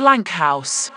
Blankhaus.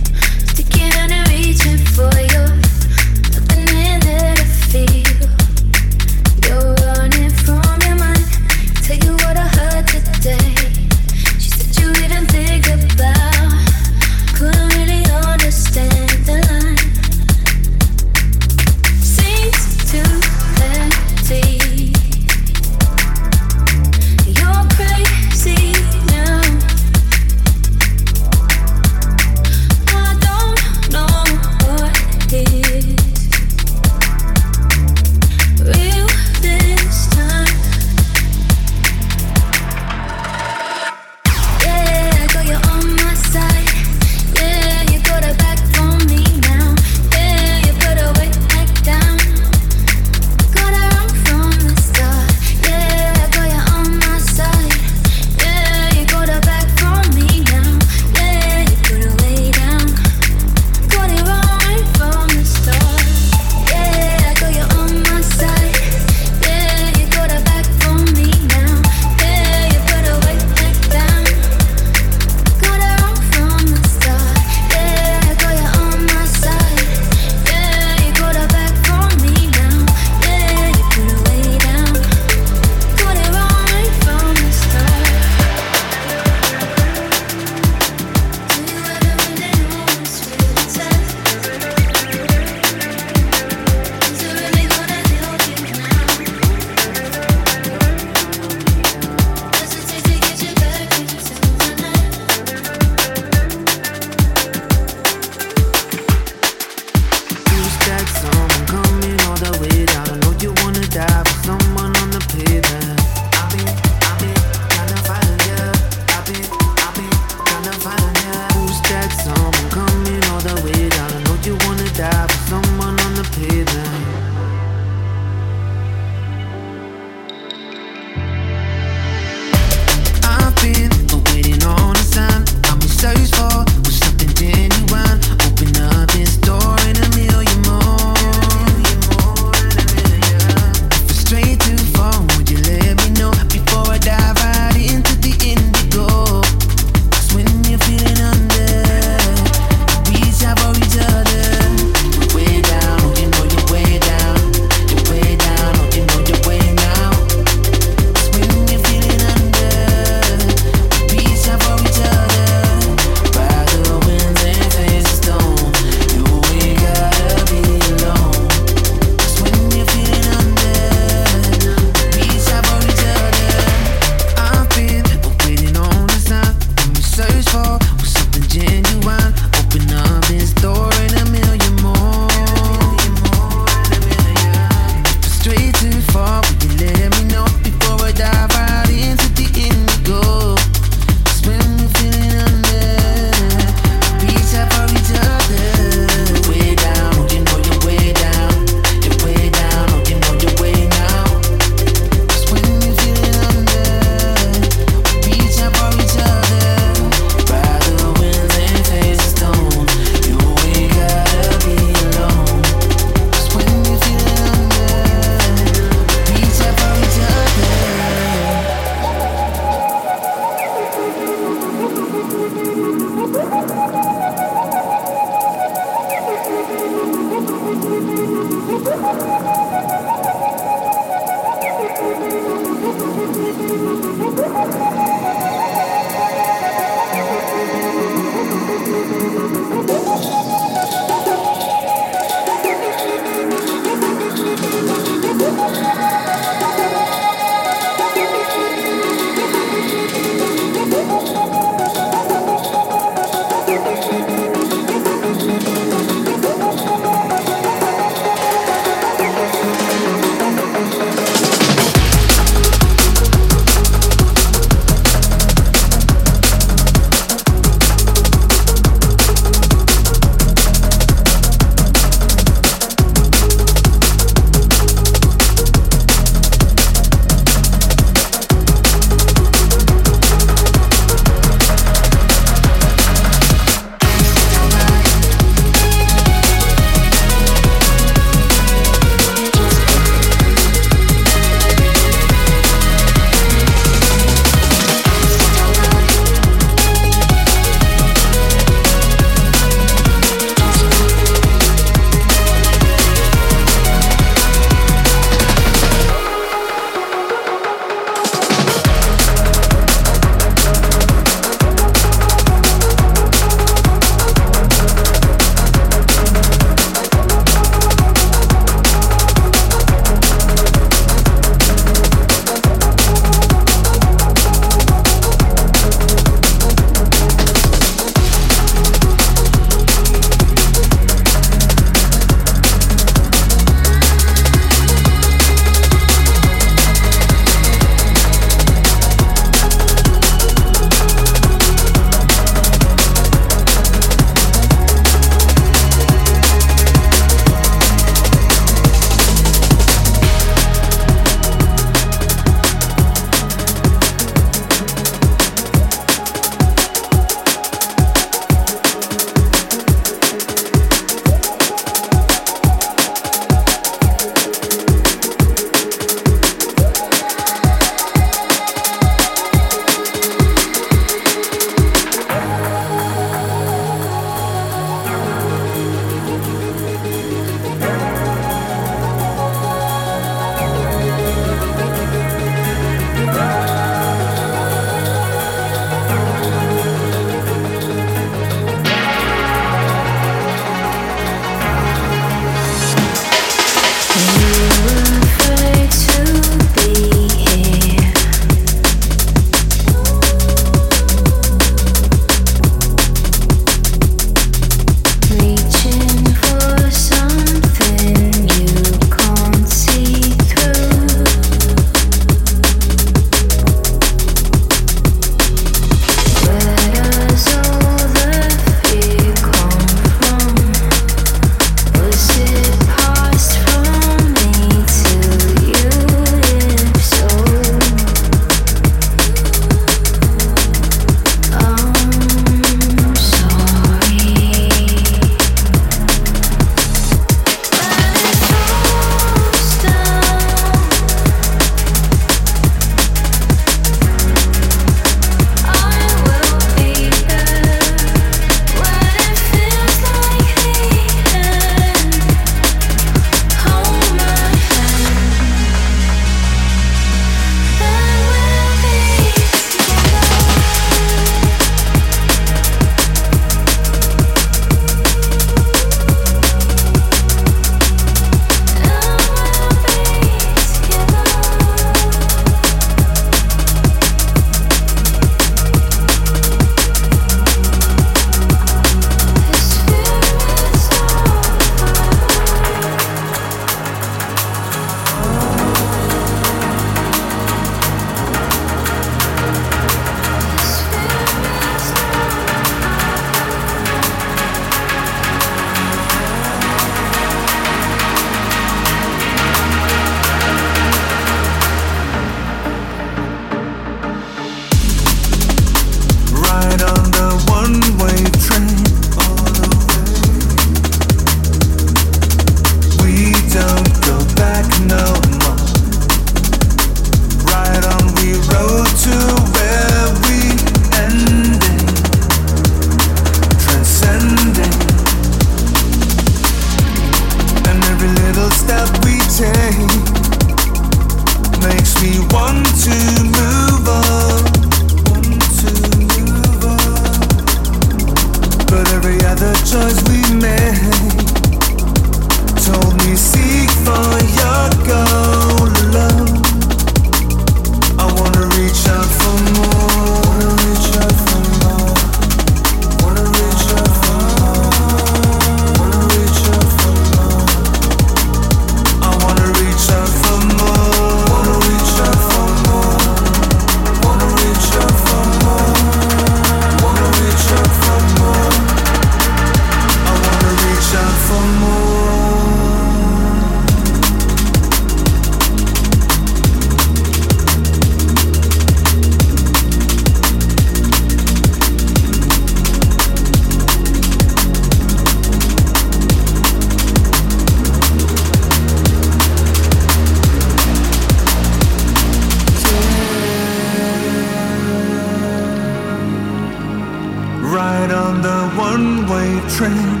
One-way train.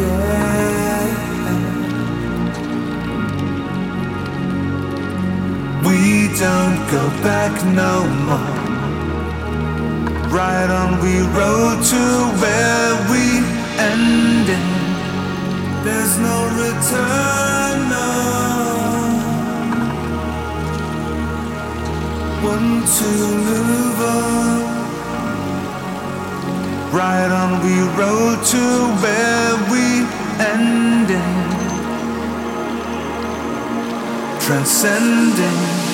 Yeah. We don't go back no more. Right on, we rode to where we ended. There's no return. No. One to move on. Right on, we rode to where we ended. Transcending.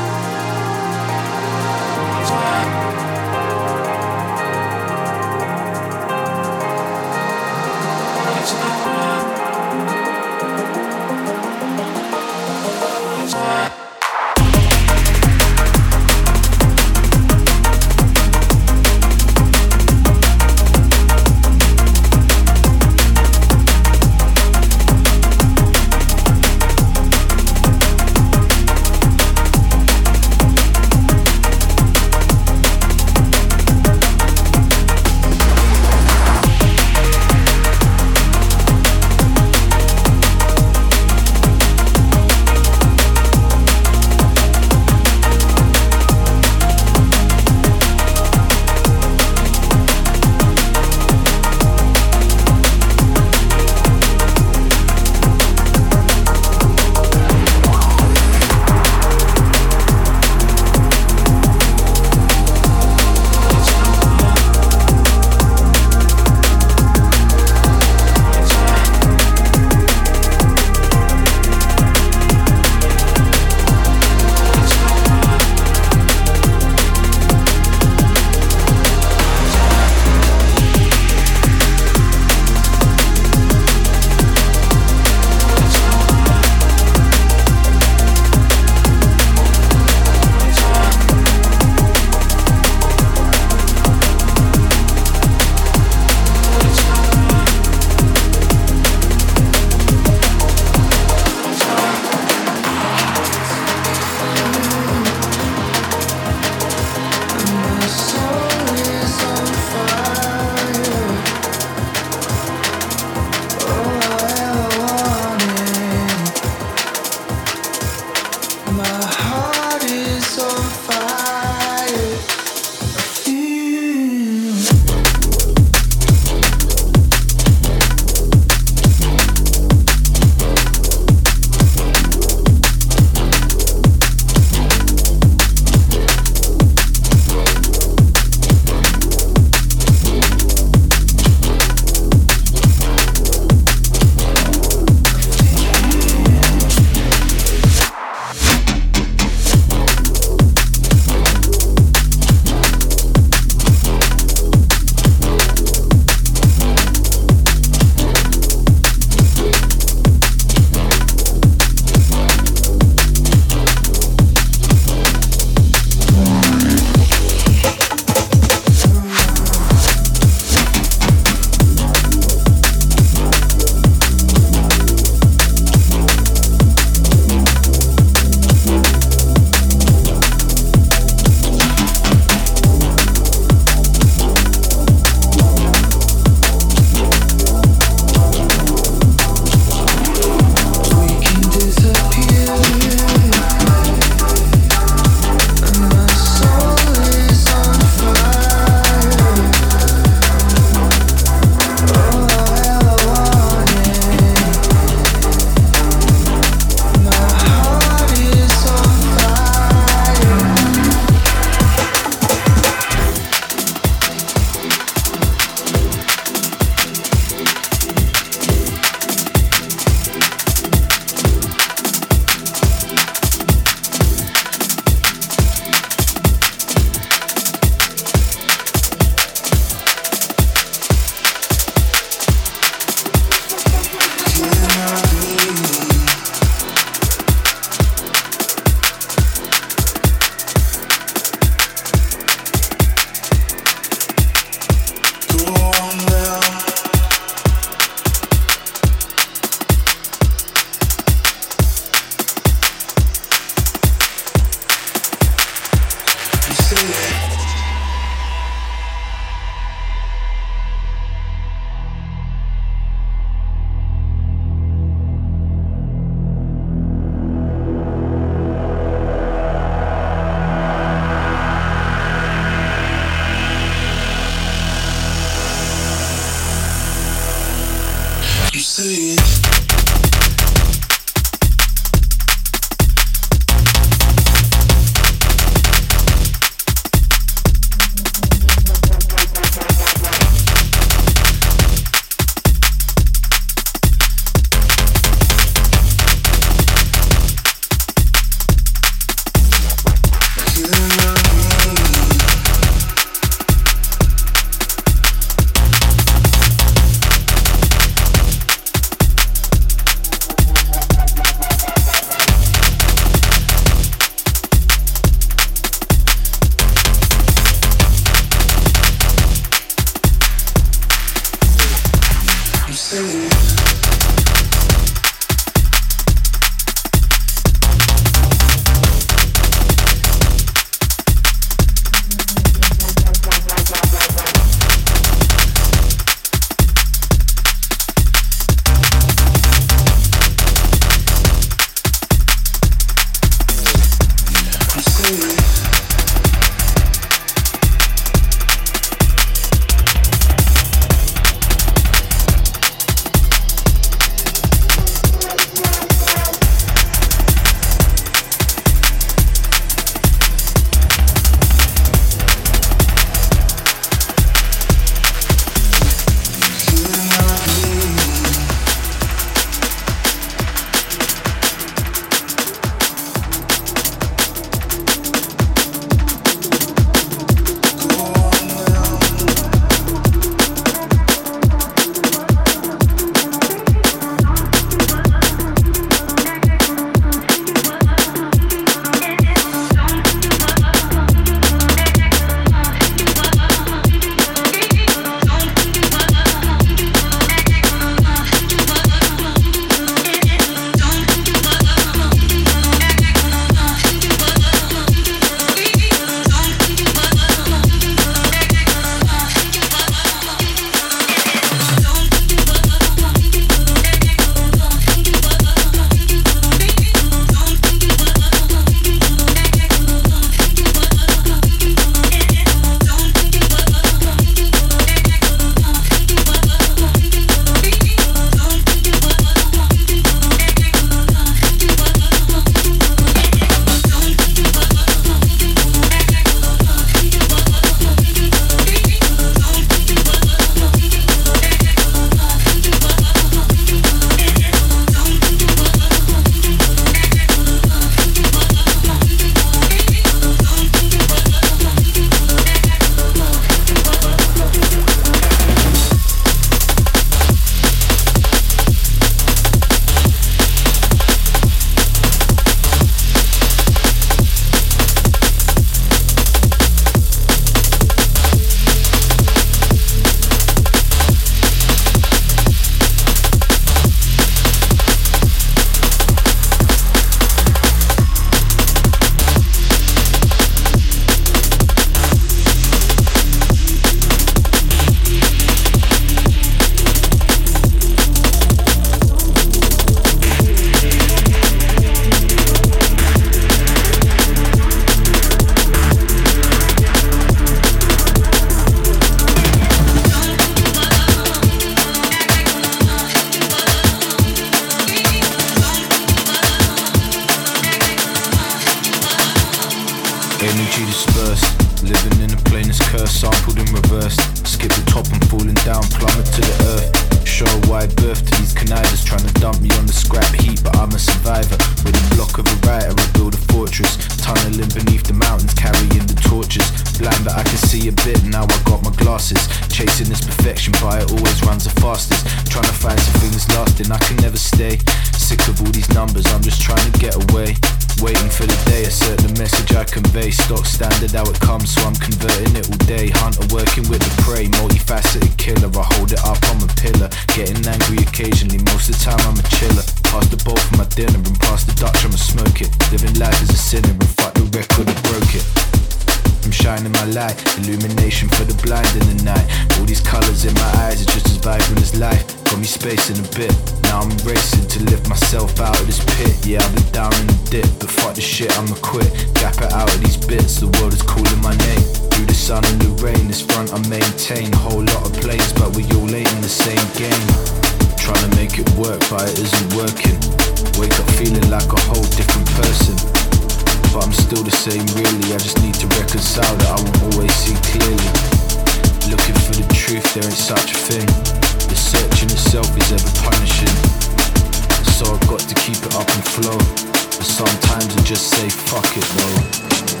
keep it up and flow. But sometimes you just say fuck it though.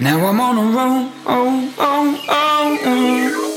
Now I'm on a roll. Oh, oh, oh, oh.